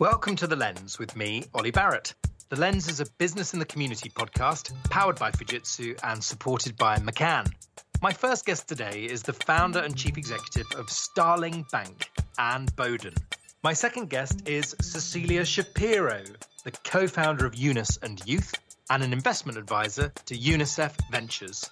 Welcome to The Lens with me, Oli Barrett. The Lens is a business in the community podcast powered by Fujitsu and supported by McCann. My first guest today is the founder and chief executive of Starling Bank, Anne Boden. My second guest is Cecilia Shapiro, the co founder of Yunus and Youth and an investment advisor to UNICEF Ventures.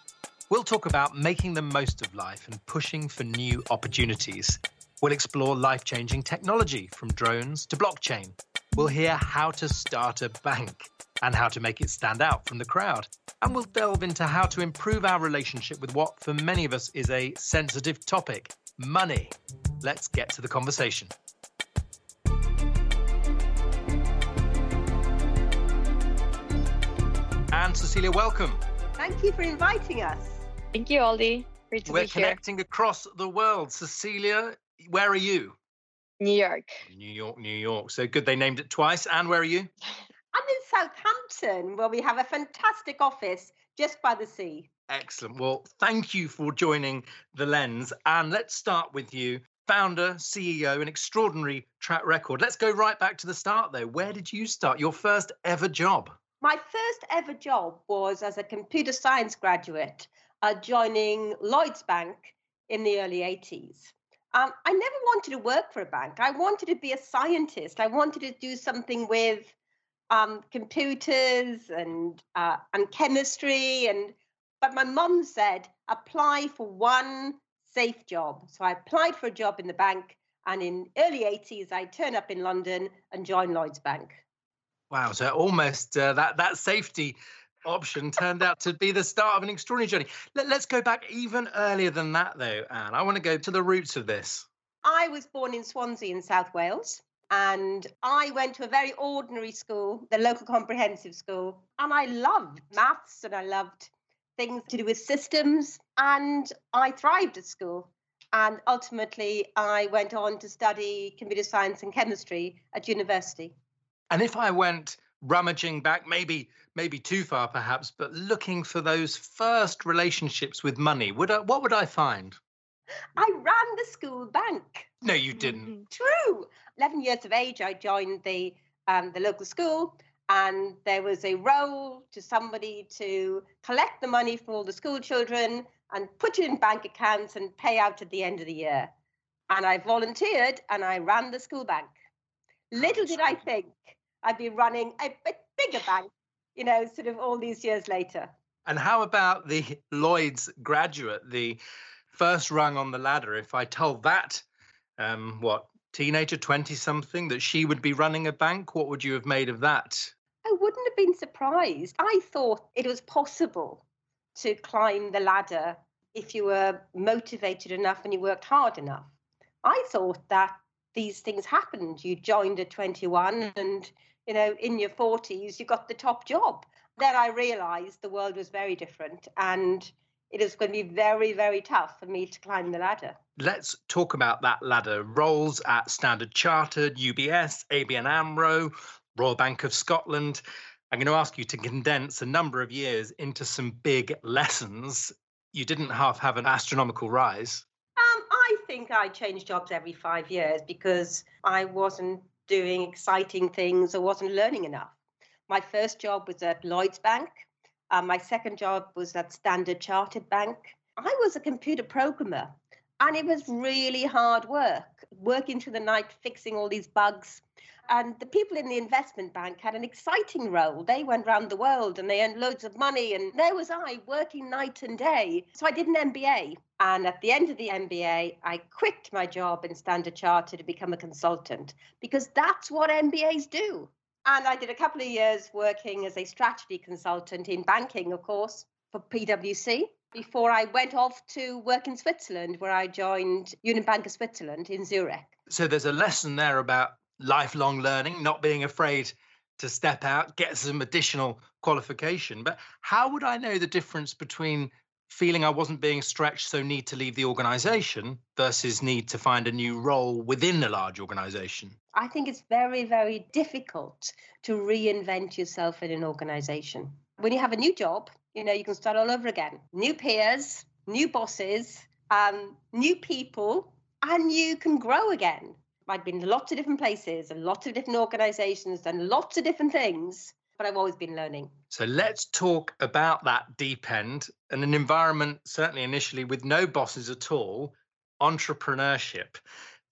We'll talk about making the most of life and pushing for new opportunities. We'll explore life changing technology from drones to blockchain. We'll hear how to start a bank and how to make it stand out from the crowd. And we'll delve into how to improve our relationship with what, for many of us, is a sensitive topic money. Let's get to the conversation. And Cecilia, welcome. Thank you for inviting us. Thank you, Oli. Great to We're be connecting across the world. Cecilia, where are you? New York. New York, New York. So good they named it twice. And where are you? I'm in Southampton, where we have a fantastic office just by the sea. Excellent. Well, thank you for joining The Lens. And let's start with you. Founder, CEO, an extraordinary track record. Let's go right back to the start, though. Where did you start? Your first ever job? My first ever job was as a computer science graduate, uh, joining Lloyds Bank in the early 80s. Um, I never wanted to work for a bank. I wanted to be a scientist. I wanted to do something with um, computers and uh, and chemistry. And but my mum said apply for one safe job. So I applied for a job in the bank, and in early 80s I turned up in London and joined Lloyds Bank. Wow. So almost uh, that, that safety option turned out to be the start of an extraordinary journey. Let, let's go back even earlier than that, though, Anne. I want to go to the roots of this. I was born in Swansea in South Wales. And I went to a very ordinary school, the local comprehensive school. And I loved maths and I loved things to do with systems. And I thrived at school. And ultimately, I went on to study computer science and chemistry at university. And if I went rummaging back, maybe maybe too far perhaps, but looking for those first relationships with money, would I, what would I find? I ran the school bank. No, you didn't. True. 11 years of age, I joined the um, the local school, and there was a role to somebody to collect the money for all the school children and put it in bank accounts and pay out at the end of the year. And I volunteered and I ran the school bank. Little did I think I'd be running a bigger bank, you know, sort of all these years later. And how about the Lloyds graduate, the first rung on the ladder? If I told that, um, what, teenager, 20 something, that she would be running a bank, what would you have made of that? I wouldn't have been surprised. I thought it was possible to climb the ladder if you were motivated enough and you worked hard enough. I thought that these things happened. You joined at 21 and, you know, in your 40s, you got the top job. Then I realized the world was very different and it is going to be very, very tough for me to climb the ladder. Let's talk about that ladder. Roles at Standard Chartered, UBS, ABN AMRO, Royal Bank of Scotland. I'm going to ask you to condense a number of years into some big lessons. You didn't half have an astronomical rise. Um, I think I changed jobs every five years because I wasn't doing exciting things or wasn't learning enough. My first job was at Lloyds Bank. My second job was at Standard Chartered Bank. I was a computer programmer and it was really hard work, working through the night, fixing all these bugs. And the people in the investment bank had an exciting role. They went around the world and they earned loads of money. And there was I working night and day. So I did an MBA. And at the end of the MBA, I quit my job in Standard Chartered to become a consultant because that's what MBAs do. And I did a couple of years working as a strategy consultant in banking, of course, for PwC before I went off to work in Switzerland, where I joined Union Bank of Switzerland in Zurich. So there's a lesson there about lifelong learning, not being afraid to step out, get some additional qualification. But how would I know the difference between feeling I wasn't being stretched, so need to leave the organization versus need to find a new role within a large organization? I think it's very, very difficult to reinvent yourself in an organization. When you have a new job, you know, you can start all over again. New peers, new bosses, um, new people, and you can grow again. I'd been lots of different places and lots of different organizations, done lots of different things, but I've always been learning. So let's talk about that deep end and an environment, certainly initially with no bosses at all, entrepreneurship.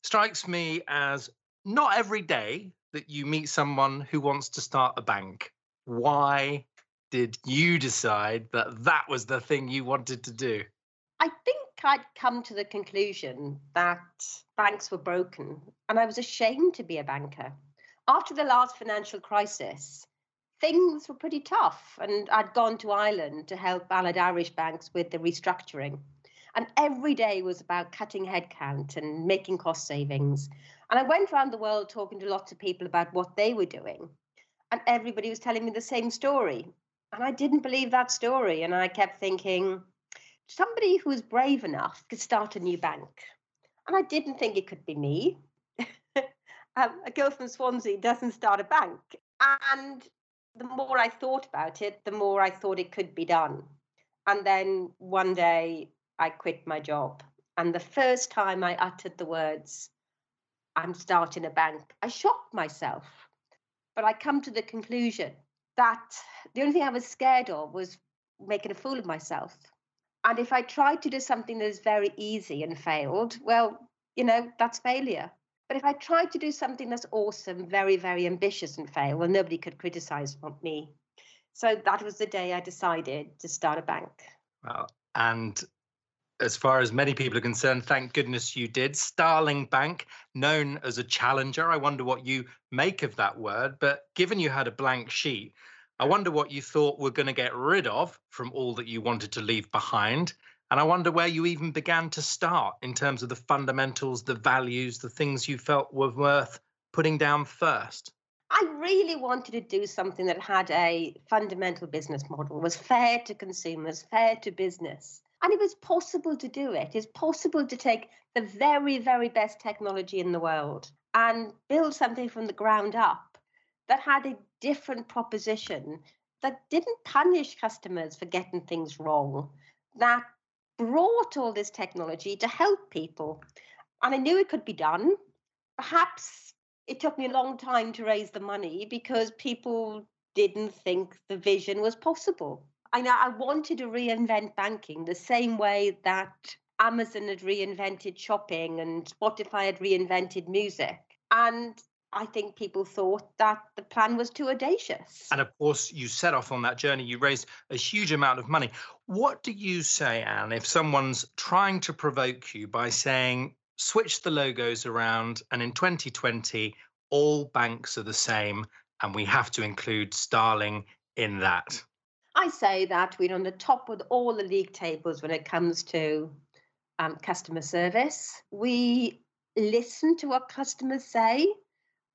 Strikes me as not every day that you meet someone who wants to start a bank. Why did you decide that that was the thing you wanted to do? I think I'd come to the conclusion that banks were broken and I was ashamed to be a banker. After the last financial crisis, things were pretty tough, and I'd gone to Ireland to help Allied Irish banks with the restructuring. And every day was about cutting headcount and making cost savings. And I went around the world talking to lots of people about what they were doing. And everybody was telling me the same story. And I didn't believe that story. And I kept thinking, somebody who was brave enough could start a new bank. And I didn't think it could be me. um, a girl from Swansea doesn't start a bank. And the more I thought about it, the more I thought it could be done. And then one day I quit my job. And the first time I uttered the words, I'm starting a bank, I shocked myself. But I come to the conclusion that the only thing I was scared of was making a fool of myself. And if I tried to do something that is very easy and failed, well, you know, that's failure. But if I tried to do something that's awesome, very, very ambitious and fail, well, nobody could criticize me. So that was the day I decided to start a bank. Well, and as far as many people are concerned, thank goodness you did. Starling Bank, known as a challenger. I wonder what you make of that word. But given you had a blank sheet, I wonder what you thought we're going to get rid of from all that you wanted to leave behind. And I wonder where you even began to start in terms of the fundamentals, the values, the things you felt were worth putting down first. I really wanted to do something that had a fundamental business model, was fair to consumers, fair to business. And it was possible to do it. It's possible to take the very, very best technology in the world and build something from the ground up that had a different proposition that didn't punish customers for getting things wrong, that brought all this technology to help people. And I knew it could be done. Perhaps it took me a long time to raise the money because people didn't think the vision was possible. I know I wanted to reinvent banking the same way that Amazon had reinvented shopping and Spotify had reinvented music. And I think people thought that the plan was too audacious. And of course, you set off on that journey. You raised a huge amount of money. What do you say, Anne, if someone's trying to provoke you by saying, switch the logos around, and in 2020, all banks are the same, and we have to include Starling in that? I say that we're on the top of all the league tables when it comes to um, customer service. We listen to what customers say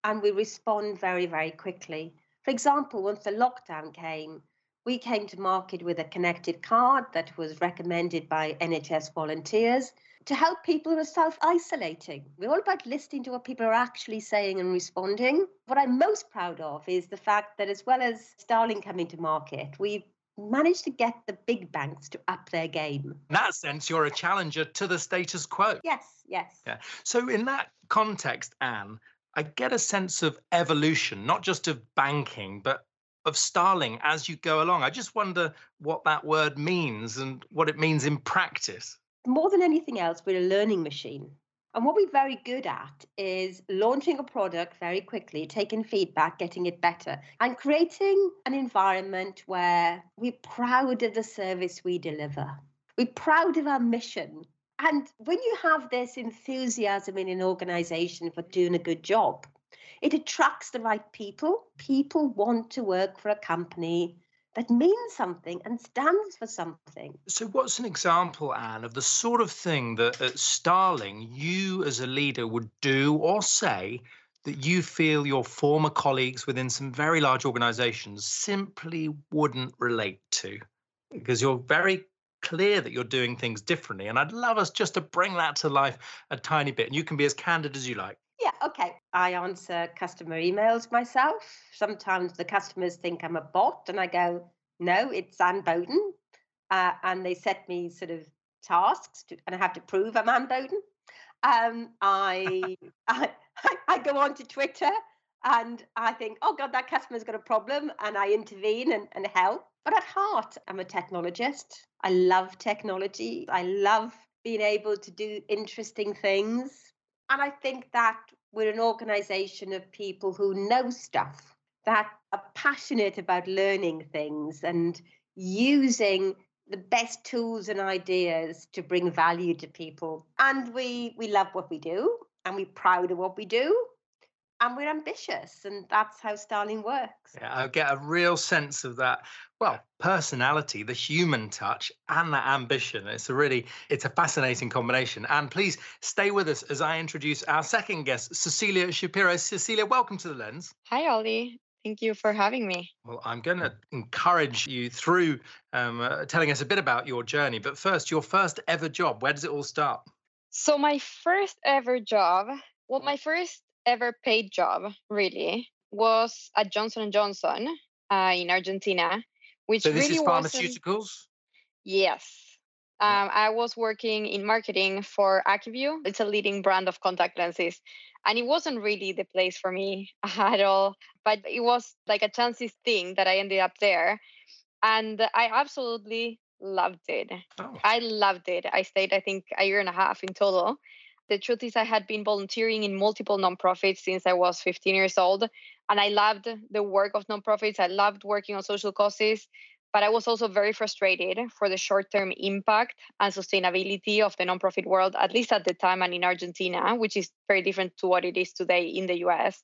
and we respond very, very quickly. For example, once the lockdown came, we came to market with a connected card that was recommended by NHS volunteers to help people who are self isolating. We're all about listening to what people are actually saying and responding. What I'm most proud of is the fact that, as well as Starling coming to market, we've managed to get the big banks to up their game. In that sense, you're a challenger to the status quo. Yes, yes. Yeah. So, in that context, Anne, I get a sense of evolution, not just of banking, but of Starling as you go along. I just wonder what that word means and what it means in practice. More than anything else, we're a learning machine. And what we're very good at is launching a product very quickly, taking feedback, getting it better, and creating an environment where we're proud of the service we deliver. We're proud of our mission. And when you have this enthusiasm in an organization for doing a good job, it attracts the right people. People want to work for a company that means something and stands for something. So, what's an example, Anne, of the sort of thing that at Starling you as a leader would do or say that you feel your former colleagues within some very large organizations simply wouldn't relate to? Because you're very clear that you're doing things differently. And I'd love us just to bring that to life a tiny bit. And you can be as candid as you like. Okay. I answer customer emails myself. Sometimes the customers think I'm a bot, and I go, no, it's Anne Boden. Uh, and they set me sort of tasks, to, and I have to prove I'm Anne Boden. Um, I, I, I, go onto Twitter and I think, oh God, that customer's got a problem, and I intervene and, and help. But at heart, I'm a technologist. I love technology. I love being able to do interesting things. And I think that we're an organization of people who know stuff, that are passionate about learning things and using the best tools and ideas to bring value to people. And we we love what we do and we're proud of what we do and we're ambitious and that's how starling works yeah i get a real sense of that well personality the human touch and that ambition it's a really it's a fascinating combination and please stay with us as i introduce our second guest cecilia shapiro cecilia welcome to the lens hi oli Thank you for having me. Well, I'm going to encourage you through um, uh, telling us a bit about your journey. But first, your first ever job. Where does it all start? So, my first ever job, well, my first ever paid job really was at Johnson and Johnson uh, in Argentina, which so this really is pharmaceuticals. Yes, um, I was working in marketing for Acuvue. It's a leading brand of contact lenses, and it wasn't really the place for me at all. But it was like a chances thing that I ended up there, and I absolutely loved it. Oh. I loved it. I stayed, I think, a year and a half in total the truth is, I had been volunteering in multiple nonprofits since I was 15 years old. And I loved the work of nonprofits. I loved working on social causes. But I was also very frustrated for the short term impact and sustainability of the nonprofit world, at least at the time and in Argentina, which is very different to what it is today in the US.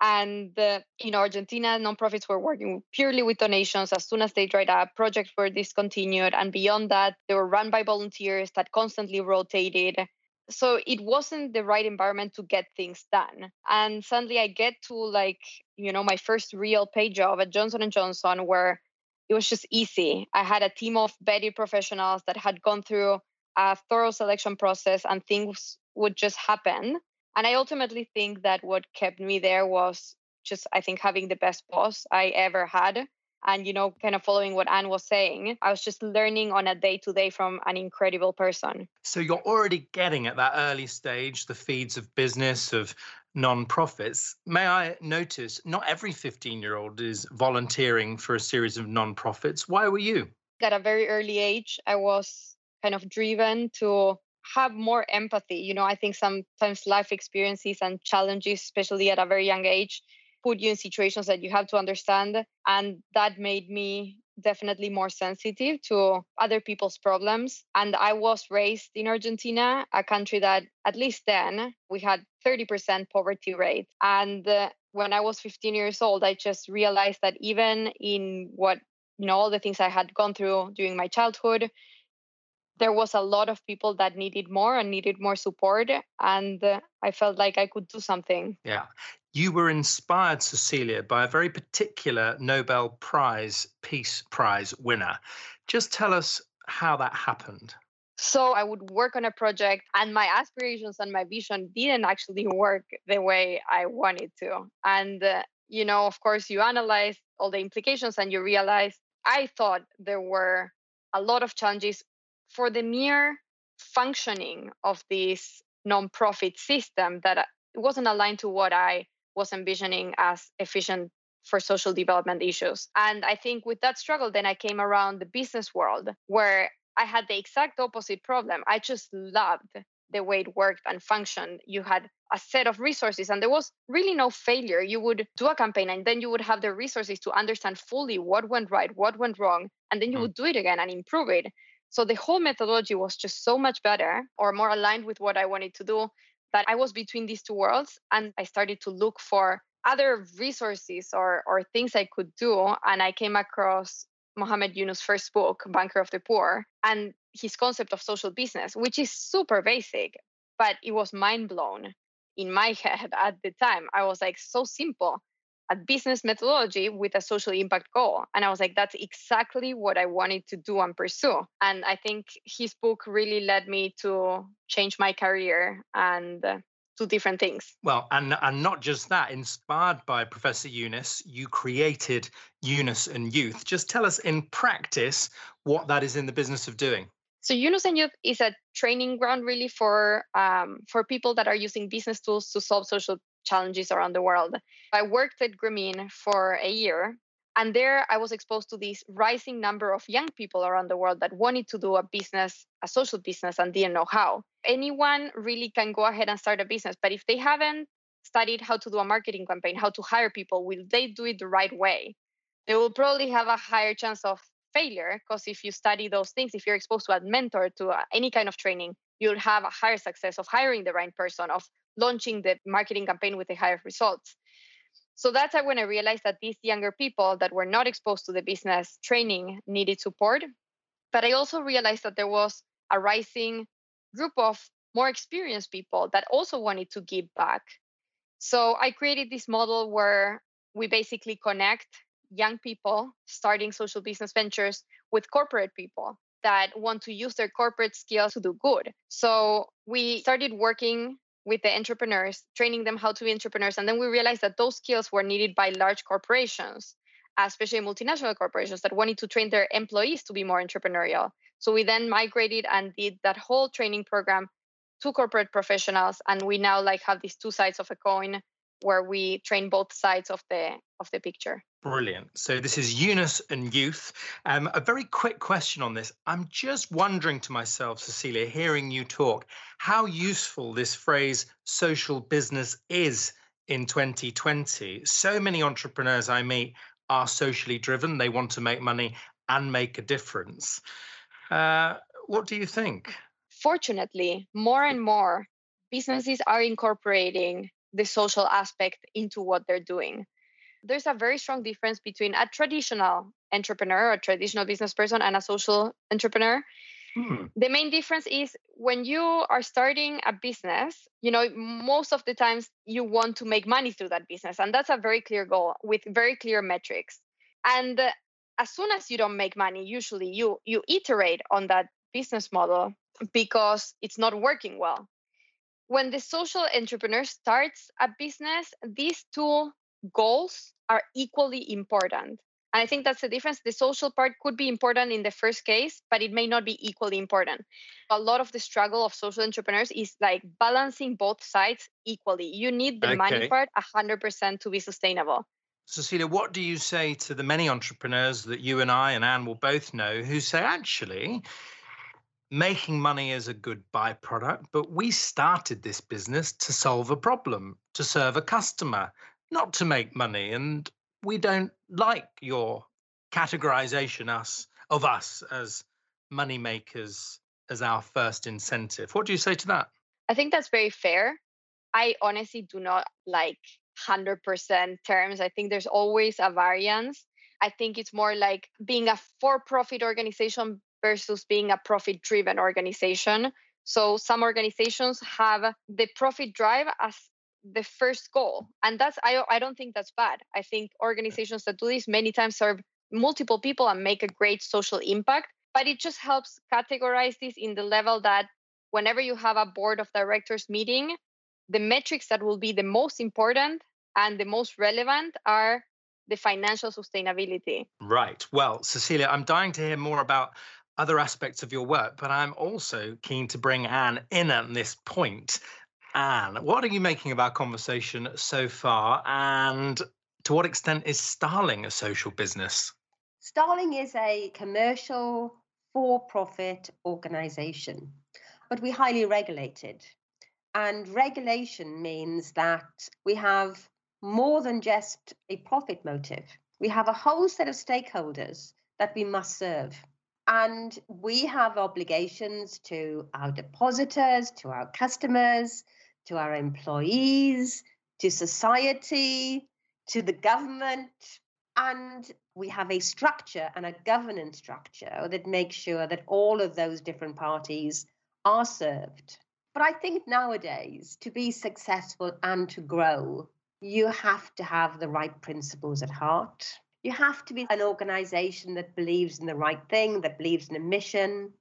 And uh, in Argentina, nonprofits were working purely with donations. As soon as they dried up, projects were discontinued. And beyond that, they were run by volunteers that constantly rotated so it wasn't the right environment to get things done. And suddenly i get to like you know my first real pay job at johnson and johnson where it was just easy. I had a team of vetted professionals that had gone through a thorough selection process and things would just happen. And i ultimately think that what kept me there was just i think having the best boss i ever had and you know kind of following what anne was saying i was just learning on a day to day from an incredible person. So you're already getting at that early stage the feeds of business of non-profits. May i notice not every 15 year old is volunteering for a series of non-profits. Why were you? At a very early age i was kind of driven to have more empathy. You know i think sometimes life experiences and challenges especially at a very young age put you in situations that you have to understand. And that made me definitely more sensitive to other people's problems. And I was raised in Argentina, a country that at least then we had 30% poverty rate. And uh, when I was 15 years old, I just realized that even in what, you know, all the things I had gone through during my childhood, there was a lot of people that needed more and needed more support and uh, i felt like i could do something yeah you were inspired, Cecilia, by a very particular Nobel Prize, Peace Prize winner. Just tell us how that happened. So I would work on a project, and my aspirations and my vision didn't actually work the way I wanted to. And, uh, you know, of course, you analyze all the implications and you realize I thought there were a lot of challenges for the mere functioning of this nonprofit system that uh, it wasn't aligned to what I was envisioning as efficient for social development issues. And I think with that struggle, then I came around the business world where I had the exact opposite problem. I just loved the way it worked and functioned. You had a set of resources, and there was really no failure. You would do a campaign, and then you would have the resources to understand fully what went right, what went wrong, and then you mm. would do it again and improve it. So the whole methodology was just so much better or more aligned with what I wanted to do that I was between these two worlds and I started to look for other resources or, or things I could do. And I came across Muhammad Yunus' first book, Banker of the Poor, and his concept of social business, which is super basic, but it was mind blown in my head at the time. I was like, so simple a business methodology with a social impact goal. And I was like, that's exactly what I wanted to do and pursue. And I think his book really led me to change my career and uh, do different things. Well, and and not just that, inspired by Professor Yunus, you created Yunus and Youth. Just tell us in practice what that is in the business of doing. So Yunus and Youth is a training ground really for um, for people that are using business tools to solve social challenges around the world. I worked at Grameen for a year, and there I was exposed to this rising number of young people around the world that wanted to do a business, a social business, and didn't know how. Anyone really can go ahead and start a business, but if they haven't studied how to do a marketing campaign, how to hire people, will they do it the right way? They will probably have a higher chance of failure because if you study those things, if you're exposed to a mentor, to uh, any kind of training, you'll have a higher success of hiring the right person, of launching the marketing campaign with the higher results. So that's when I realized that these younger people that were not exposed to the business training needed support. But I also realized that there was a rising group of more experienced people that also wanted to give back. So I created this model where we basically connect young people starting social business ventures with corporate people that want to use their corporate skills to do good. So we started working with the entrepreneurs, training them how to be entrepreneurs. And then we realized that those skills were needed by large corporations, especially multinational corporations that wanted to train their employees to be more entrepreneurial. So we then migrated and did that whole training program to corporate professionals. And we now like have these two sides of a coin where we train both sides of the of the picture. Brilliant. So this is Yunus and youth. Um, a very quick question on this. I'm just wondering to myself, Cecilia, hearing you talk, how useful this phrase social business is in 2020. So many entrepreneurs I meet are socially driven. They want to make money and make a difference. Uh, what do you think? Fortunately, more and more businesses are incorporating the social aspect into what they're doing. There's a very strong difference between a traditional entrepreneur, a traditional business person, and a social entrepreneur. Hmm. The main difference is when you are starting a business, you know, most of the times you want to make money through that business. And that's a very clear goal with very clear metrics. And uh, as soon as you don't make money, usually you you iterate on that business model because it's not working well when the social entrepreneur starts a business, these two goals are equally important. And I think that's the difference. The social part could be important in the first case, but it may not be equally important. A lot of the struggle of social entrepreneurs is like balancing both sides equally. You need the okay. money part 100% to be sustainable. Cecilia, what do you say to the many entrepreneurs that you and I and Anne will both know who say, actually, making money is a good byproduct, but we started this business to solve a problem, to serve a customer, not to make money. And we don't like your categorization us of us as money makers as our first incentive. What do you say to that? I think that's very fair. I honestly do not like 100% terms. I think there's always a variance. I think it's more like being a for profit organization versus being a profit driven organization. So some organizations have the profit drive as the first goal. And that's I I don't think that's bad. I think organizations that do this many times serve multiple people and make a great social impact, but it just helps categorize this in the level that whenever you have a board of directors meeting, the metrics that will be the most important and the most relevant are the financial sustainability. Right. Well, Cecilia, I'm dying to hear more about other aspects of your work, but I'm also keen to bring Anne in at this point. Anne, what are you making of our conversation so far? And to what extent is Starling a social business? Starling is a commercial for profit organization, but we're highly regulated. And regulation means that we have more than just a profit motive. We have a whole set of stakeholders that we must serve. And we have obligations to our depositors, to our customers, to our employees, to society, to the government. And we have a structure and a governance structure that makes sure that all of those different parties are served. But I think nowadays, to be successful and to grow, you have to have the right principles at heart. You have to be an organization that believes in the right thing, that believes in a mission.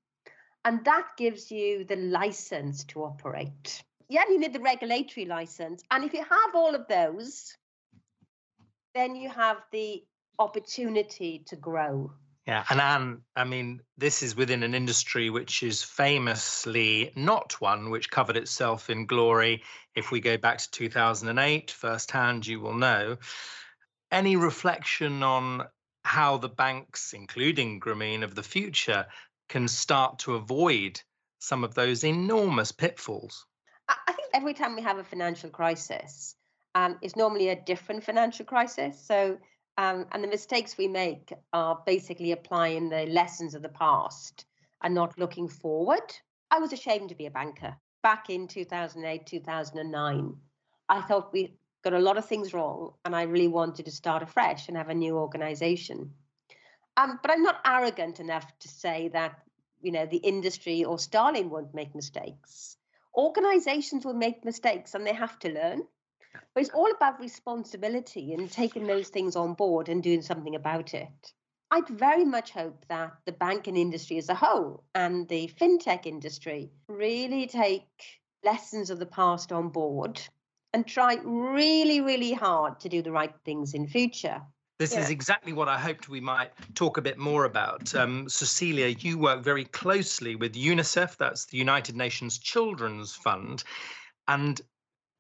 And that gives you the license to operate. Yeah, you need the regulatory license. And if you have all of those, then you have the opportunity to grow. Yeah, and Anne, I mean, this is within an industry which is famously not one which covered itself in glory. If we go back to 2008, firsthand, you will know. Any reflection on how the banks, including Grameen of the future, can start to avoid some of those enormous pitfalls? I think every time we have a financial crisis, um, it's normally a different financial crisis. So um, and the mistakes we make are basically applying the lessons of the past and not looking forward. I was ashamed to be a banker back in 2008, 2009. I thought we got a lot of things wrong and I really wanted to start afresh and have a new organization. Um, but I'm not arrogant enough to say that, you know, the industry or Starling won't make mistakes. Organizations will make mistakes and they have to learn. But it's all about responsibility and taking those things on board and doing something about it. I'd very much hope that the banking industry as a whole and the fintech industry really take lessons of the past on board and try really, really hard to do the right things in future. This yeah. is exactly what I hoped we might talk a bit more about. Um, Cecilia, you work very closely with UNICEF, that's the United Nations Children's Fund. And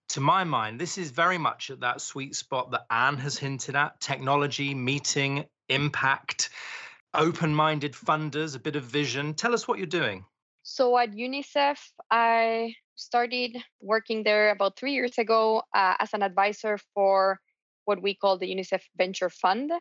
to my mind, this is very much at that sweet spot that Anne has hinted at technology, meeting, impact, open minded funders, a bit of vision. Tell us what you're doing. So at UNICEF, I started working there about three years ago uh, as an advisor for what we call the UNICEF Venture Fund.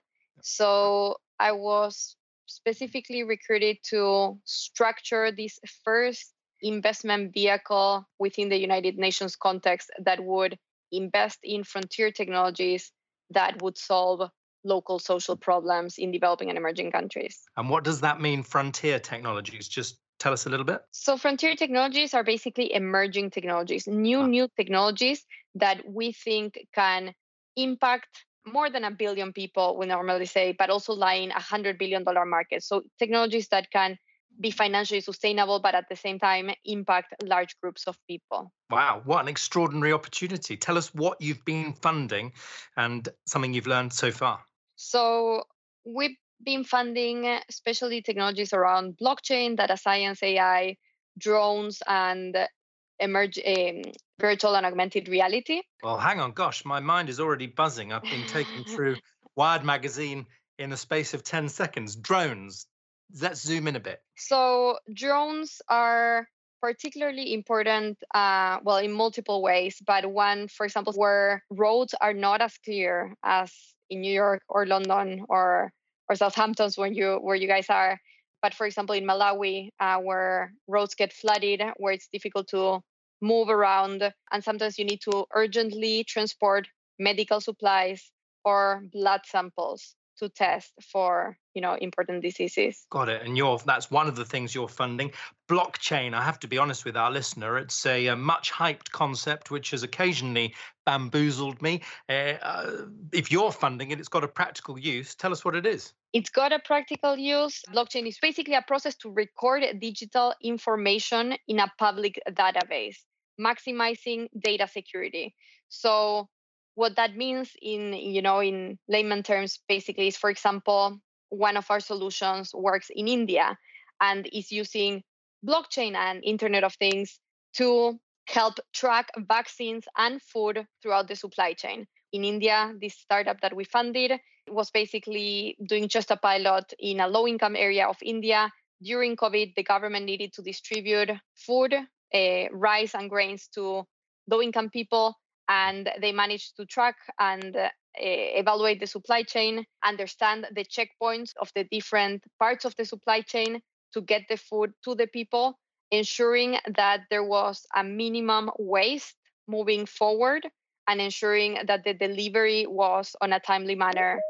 So I was specifically recruited to structure this first investment vehicle within the United Nations context that would invest in frontier technologies that would solve local social problems in developing and emerging countries. And what does that mean, frontier technologies? Just tell us a little bit. So, frontier technologies are basically emerging technologies, new, ah. new technologies that we think can impact more than a billion people, we normally say, but also lie in a hundred billion dollar market. So, technologies that can be financially sustainable, but at the same time impact large groups of people. Wow, what an extraordinary opportunity. Tell us what you've been funding and something you've learned so far. So, we've been funding especially technologies around blockchain, data science, AI, drones, and emerge um, virtual and augmented reality. Well, hang on, gosh, my mind is already buzzing. I've been taken through Wired magazine in the space of 10 seconds. Drones, let's zoom in a bit. So drones are particularly important uh, well in multiple ways but one for example where roads are not as clear as in new york or london or or southampton where you where you guys are. But for example in malawi uh, where roads get flooded where it's difficult to move around and sometimes you need to urgently transport medical supplies or blood samples to test for you know important diseases. Got it and you're that's one of the things you're funding. Blockchain i have to be honest with our listener it's a, a much hyped concept which has occasionally bamboozled me. Uh, uh, if you're funding it it's got a practical use tell us what it is. It's got a practical use. Blockchain is basically a process to record digital information in a public database maximizing data security. So what that means in you know in layman terms basically is for example one of our solutions works in india and is using blockchain and internet of things to help track vaccines and food throughout the supply chain. In india this startup that we funded was basically doing just a pilot in a low income area of india. During covid the government needed to distribute food uh, rice and grains to low income people and they managed to track and uh, evaluate the supply chain, understand the checkpoints of the different parts of the supply chain to get the food to the people, ensuring that there was a minimum waste moving forward and ensuring that the delivery was on a timely manner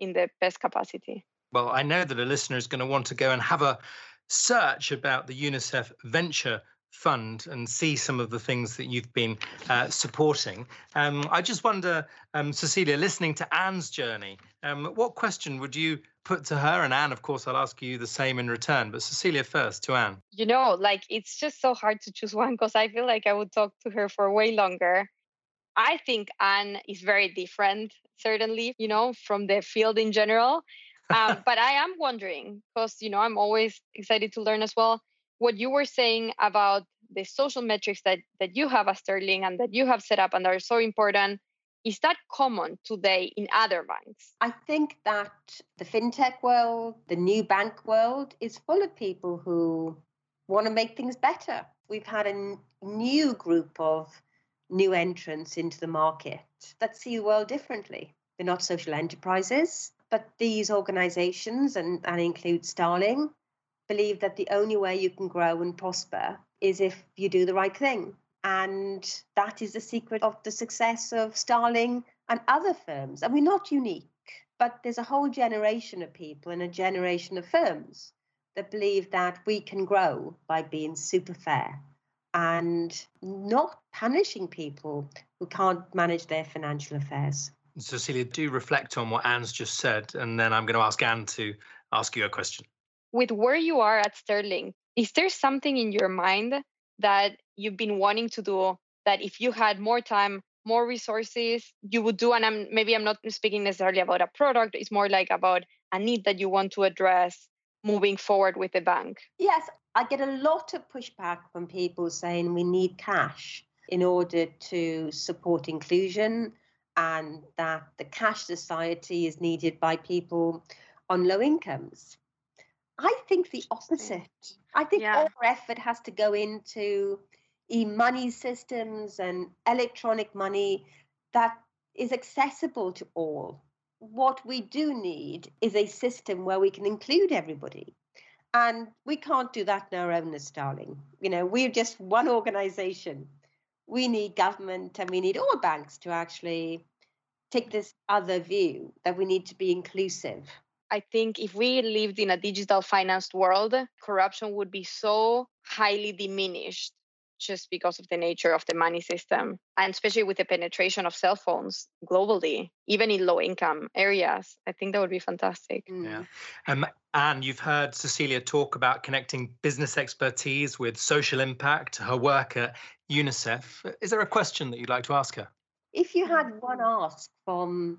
in the best capacity. Well, I know that a listener is going to want to go and have a search about the UNICEF Venture fund and see some of the things that you've been uh, supporting. Um, I just wonder, um, Cecilia, listening to Anne's journey, um, what question would you put to her? And Anne, of course, I'll ask you the same in return. But Cecilia first to Anne. You know, like it's just so hard to choose one because I feel like I would talk to her for way longer. I think Anne is very different, certainly, you know, from the field in general. um, but I am wondering because you know I'm always excited to learn as well. What you were saying about the social metrics that that you have at Starling and that you have set up and are so important is that common today in other banks? I think that the fintech world, the new bank world, is full of people who want to make things better. We've had a n- new group of new entrants into the market that see the world differently. They're not social enterprises, but these organizations, and, that include Starling, believe that the only way you can grow and prosper is if you do the right thing. And that is the secret of the success of Starling and other firms. And we're not unique, but there's a whole generation of people and a generation of firms that believe that we can grow by being super fair and not punishing people who can't manage their financial affairs. Cecilia, do reflect on what Anne's just said, and then I'm going to ask Anne to ask you a question. With where you are at Starling, is there something in your mind that you've been wanting to do that if you had more time more resources you would do? And i'm maybe i'm not speaking necessarily about a product it's more like about a need that you want to address moving forward with the bank. Yes i get a lot of pushback from people saying we need cash in order to support inclusion and that the cash society is needed by people on low incomes i think the opposite i think yeah. all effort has to go into e-money systems and electronic money that is accessible to all. What we do need is a system where we can include everybody. And we can't do that in our own as Starling. You know, we're just one organization. We need government and we need all banks to actually take this other view that we need to be inclusive. I think if we lived in a digital financed world, corruption would be so highly diminished just because of the nature of the money system and especially with the penetration of cell phones globally even in low income areas. I think that would be fantastic. Mm. yeah. Um, and you've heard cecilia talk about connecting business expertise with social impact her work at unicef. Is there a question that you'd like to ask her? If you had one ask from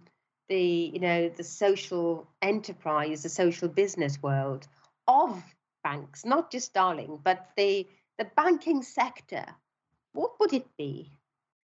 the you know the social enterprise the social business world of banks not just Starling, but the the banking sector, what would it be?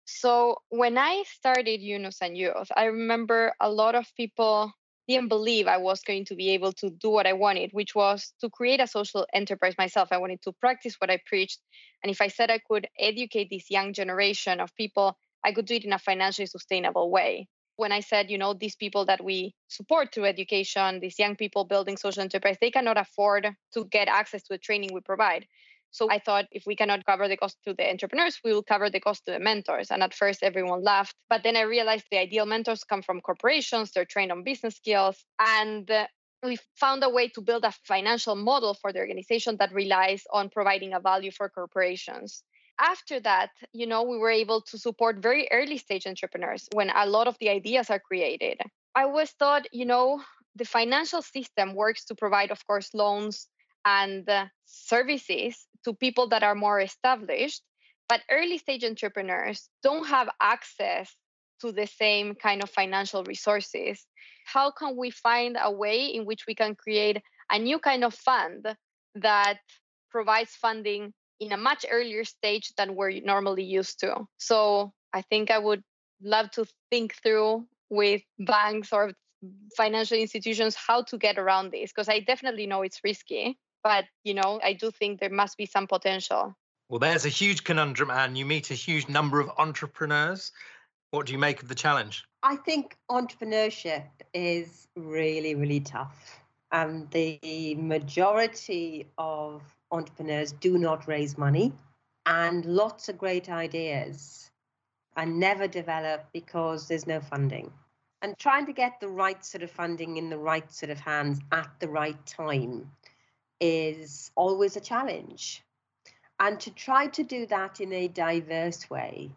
So when I started Yunus and Youth, I remember a lot of people didn't believe I was going to be able to do what I wanted, which was to create a social enterprise myself. I wanted to practice what I preached. And if I said I could educate this young generation of people, I could do it in a financially sustainable way. When I said, you know, these people that we support through education, these young people building social enterprise, they cannot afford to get access to the training we provide. So I thought if we cannot cover the cost to the entrepreneurs, we will cover the cost to the mentors. And at first, everyone laughed. But then I realized the ideal mentors come from corporations, they're trained on business skills. And uh, we found a way to build a financial model for the organization that relies on providing a value for corporations after that, you know, we were able to support very early stage entrepreneurs when a lot of the ideas are created. I always thought, you know, the financial system works to provide, of course, loans and uh, services to people that are more established but early stage entrepreneurs don't have access to the same kind of financial resources how can we find a way in which we can create a new kind of fund that provides funding in a much earlier stage than we're normally used to. So i think i would love to think through with banks or financial institutions how to get around this because i definitely know it's risky but you know i do think there must be some potential. Well there's a huge conundrum and you meet a huge number of entrepreneurs. What do you make of the challenge? I think entrepreneurship is really really tough and the majority of entrepreneurs do not raise money and lots of great ideas are never developed because there's no funding and trying to get the right sort of funding in the right sort of hands at the right time is always a challenge. And to try to do that in a diverse way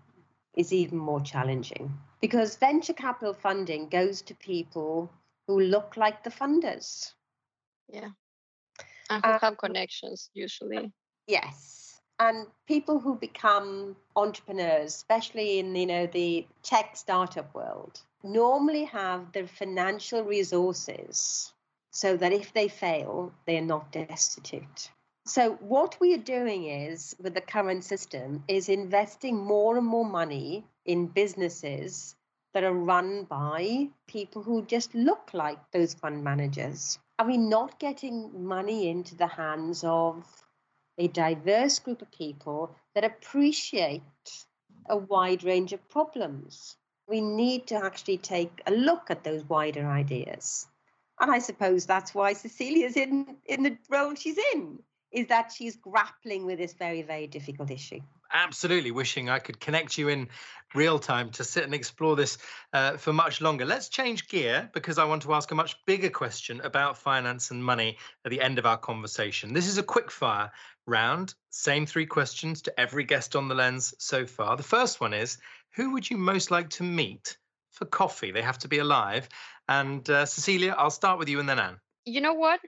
is even more challenging because venture capital funding goes to people who look like the funders. Yeah. And who um, have connections usually. Yes. And people who become entrepreneurs, especially in you know the tech startup world, normally have the financial resources so that if they fail, they are not destitute. So what we are doing is with the current system is investing more and more money in businesses that are run by people who just look like those fund managers. Are we not getting money into the hands of a diverse group of people that appreciate a wide range of problems? We need to actually take a look at those wider ideas. And I suppose that's why Cecilia's in, in the role she's in is that she's grappling with this very, very difficult issue. Absolutely, wishing I could connect you in real time to sit and explore this uh, for much longer. Let's change gear because I want to ask a much bigger question about finance and money at the end of our conversation. This is a quick fire round, same three questions to every guest on the lens so far. The first one is Who would you most like to meet for coffee? They have to be alive. And uh, Cecilia, I'll start with you and then Anne. You know what?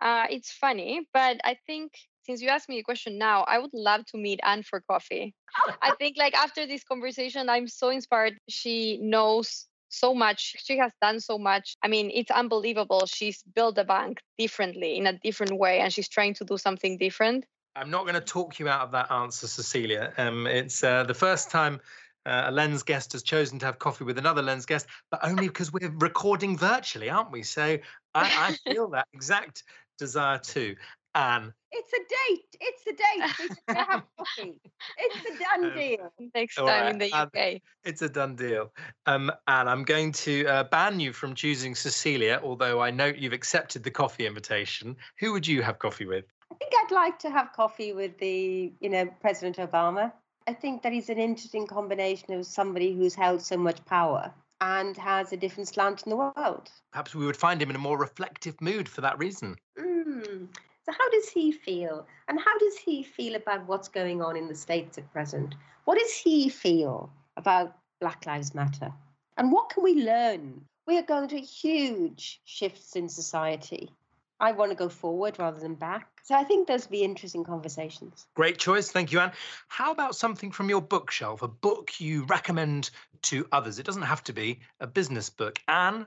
Uh, it's funny, but I think since you asked me a question now, I would love to meet Anne for coffee. I think like after this conversation, I'm so inspired. She knows so much. She has done so much. I mean, it's unbelievable. She's built a bank differently in a different way, and she's trying to do something different. I'm not going to talk you out of that answer, Cecilia. Um, it's uh, the first time uh, a lens guest has chosen to have coffee with another lens guest, but only because we're recording virtually, aren't we? So I, I feel that exact desire too. Anne. It's a date. It's a date. We should have coffee. It's a done um, deal. Next time right. in the UK. it's a done deal. Um, and I'm going to uh, ban you from choosing Cecilia, although I know you've accepted the coffee invitation. Who would you have coffee with? I think I'd like to have coffee with the, you know, President Obama. I think that he's an interesting combination of somebody who's held so much power and has a different slant in the world. Perhaps we would find him in a more reflective mood for that reason. Mm. So, how does he feel? And how does he feel about what's going on in the States at present? What does he feel about Black Lives Matter? And what can we learn? We are going through huge shifts in society. I want to go forward rather than back. So I think those would be interesting conversations. Great choice. Thank you, Anne. How about something from your bookshelf, a book you recommend to others? It doesn't have to be a business book. Anne,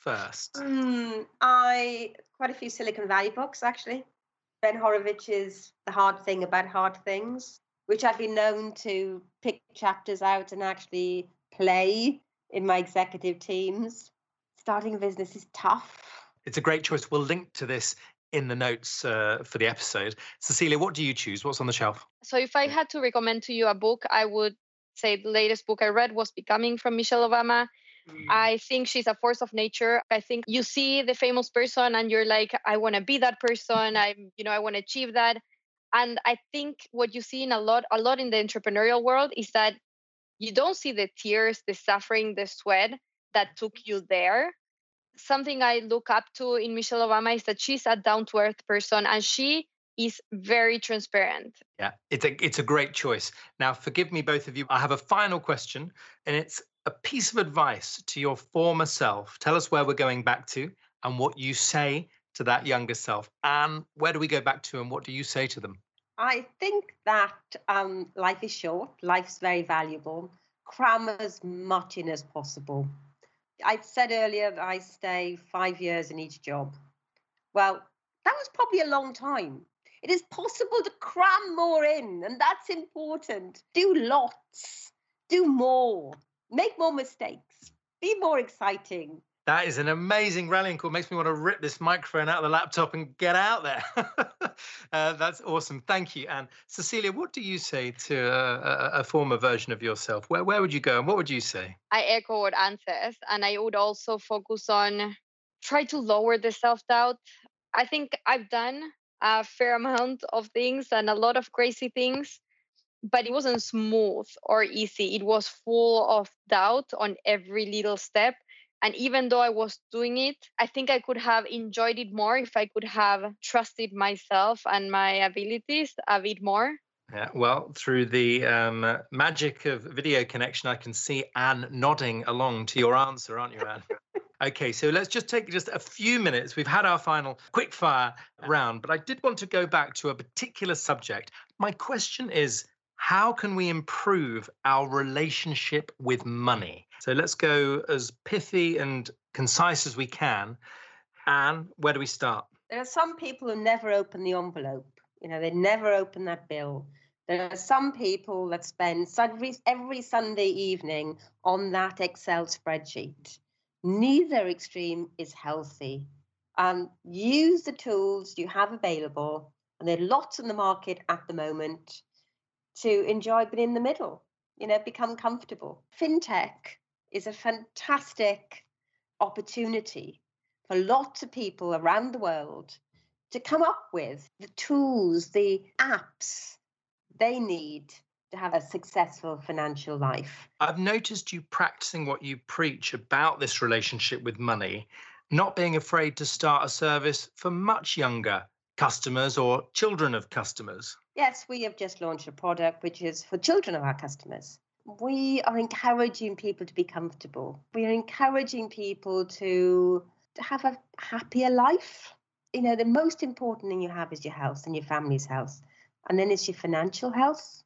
first. Mm, I quite a few Silicon Valley books actually. Ben Horowitz's The Hard Thing About Hard Things, which I've been known to pick chapters out and actually play in my executive teams. Starting a business is tough it's a great choice. We'll link to this in the notes uh, for the episode. Cecilia, what do you choose? What's on the shelf? So, if I had to recommend to you a book, I would say the latest book I read was Becoming from Michelle Obama. I think she's a force of nature. I think you see the famous person and you're like, I want to be that person. I'm, you know, I want to achieve that. And I think what you see in a lot, a lot in the entrepreneurial world is that you don't see the tears, the suffering, the sweat that took you there something I look up to in Michelle Obama is that she's a down to earth person and she is very transparent. Yeah, it's a it's a great choice. Now, forgive me both of you. I have a final question and it's a piece of advice to your former self. Tell us where we're going back to and what you say to that younger self. And where do we go back to and what do you say to them? I think that um, life is short, life's very valuable. Cram as much in as possible. I said earlier that I stay five years in each job. Well, that was probably a long time. It is possible to cram more in, and that's important. Do lots, do more, make more mistakes, be more exciting, that is an amazing rallying call. Makes me want to rip this microphone out of the laptop and get out there. uh, that's awesome. Thank you. And Cecilia, what do you say to a, a, former version of yourself? Where where would you go and what would you say? I echo what Anne says, and I would also focus on try to lower the self doubt. I think I've done a fair amount of things and a lot of crazy things, but it wasn't smooth or easy. It was full of doubt on every little step and even though I was doing it, I think I could have enjoyed it more if I could have trusted myself and my abilities a bit more. Yeah, well, through the um, magic of video connection, I can see Anne nodding along to your answer, aren't you, Anne? okay, so let's just take just a few minutes. We've had our final quick fire round, but I did want to go back to a particular subject. My question is how can we improve our relationship with money? So let's go as pithy and concise as we can. Anne, where do we start? There are some people who never open the envelope. You know, they never open that bill. There are some people that spend every, Sunday evening on that Excel spreadsheet. Neither extreme is healthy. Um, use the tools you have available, and there are lots in the market at the moment to enjoy being in the middle, you know, become comfortable. FinTech is a fantastic opportunity for lots of people around the world to come up with the tools, the apps they need to have a successful financial life. I've noticed you practicing what you preach about this relationship with money, not being afraid to start a service for much younger customers or children of customers. Yes, we have just launched a product which is for children of our customers. We are encouraging people to be comfortable. We are encouraging people to, have a happier life. You know, the most important thing you have is your health and your family's health. And then it's your financial health.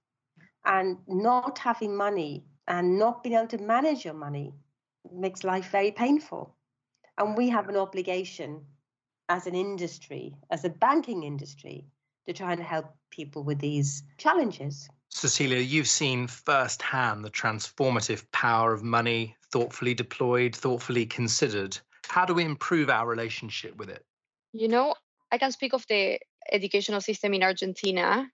And not having money and not being able to manage your money makes life very painful. And we have an obligation as an industry, as a banking industry, to try and help people with these challenges. Cecilia, you've seen firsthand the transformative power of money thoughtfully deployed, thoughtfully considered. How do we improve our relationship with it? You know, I can speak of the educational system in Argentina.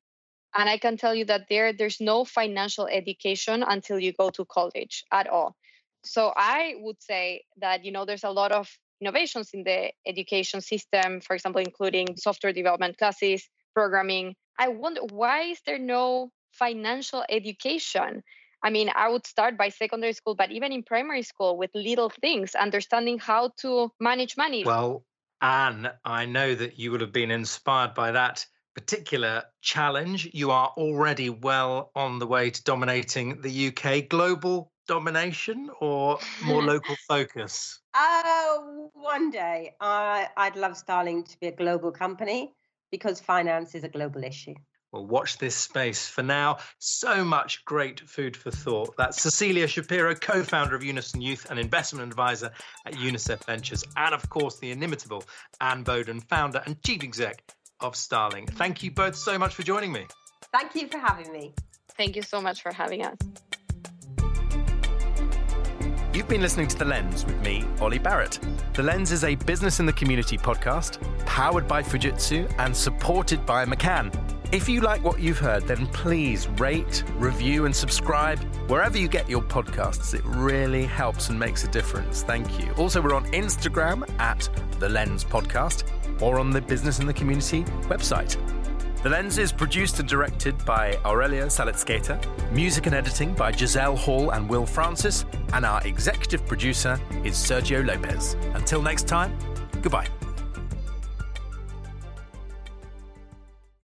And I can tell you that there, there's no financial education until you go to college at all. So I would say that, you know, there's a lot of innovations in the education system, for example, including software development classes, programming. I wonder why is there no financial education? I mean, I would start by secondary school, but even in primary school with little things, understanding how to manage money. Well, Anne, I know that you would have been inspired by that particular challenge. You are already well on the way to dominating the UK. Global domination or more local focus? Uh, one day. I, I'd love Starling to be a global company because finance is a global issue. Well, watch this space. For now, so much great food for thought. That's Cecilia Shapiro, co founder of Yunus and Youth and investment advisor at UNICEF Ventures, and of course, the inimitable Anne Boden, founder and chief exec of Starling. Thank you both so much for joining me. Thank you for having me. Thank you so much for having us. You've been listening to The Lens with me, Oli Barrett. The Lens is a business in the community podcast, powered by Fujitsu and supported by McCann. If you like what you've heard, then please rate, review, and subscribe wherever you get your podcasts. It really helps and makes a difference. Thank you. Also, we're on Instagram at The Lens Podcast or on the Business in the Community website. The Lens is produced and directed by Aurelia Saletskeita, music and editing by Giselle Hall and Will Francis, and our executive producer is Sergio Lopez. Until next time, goodbye.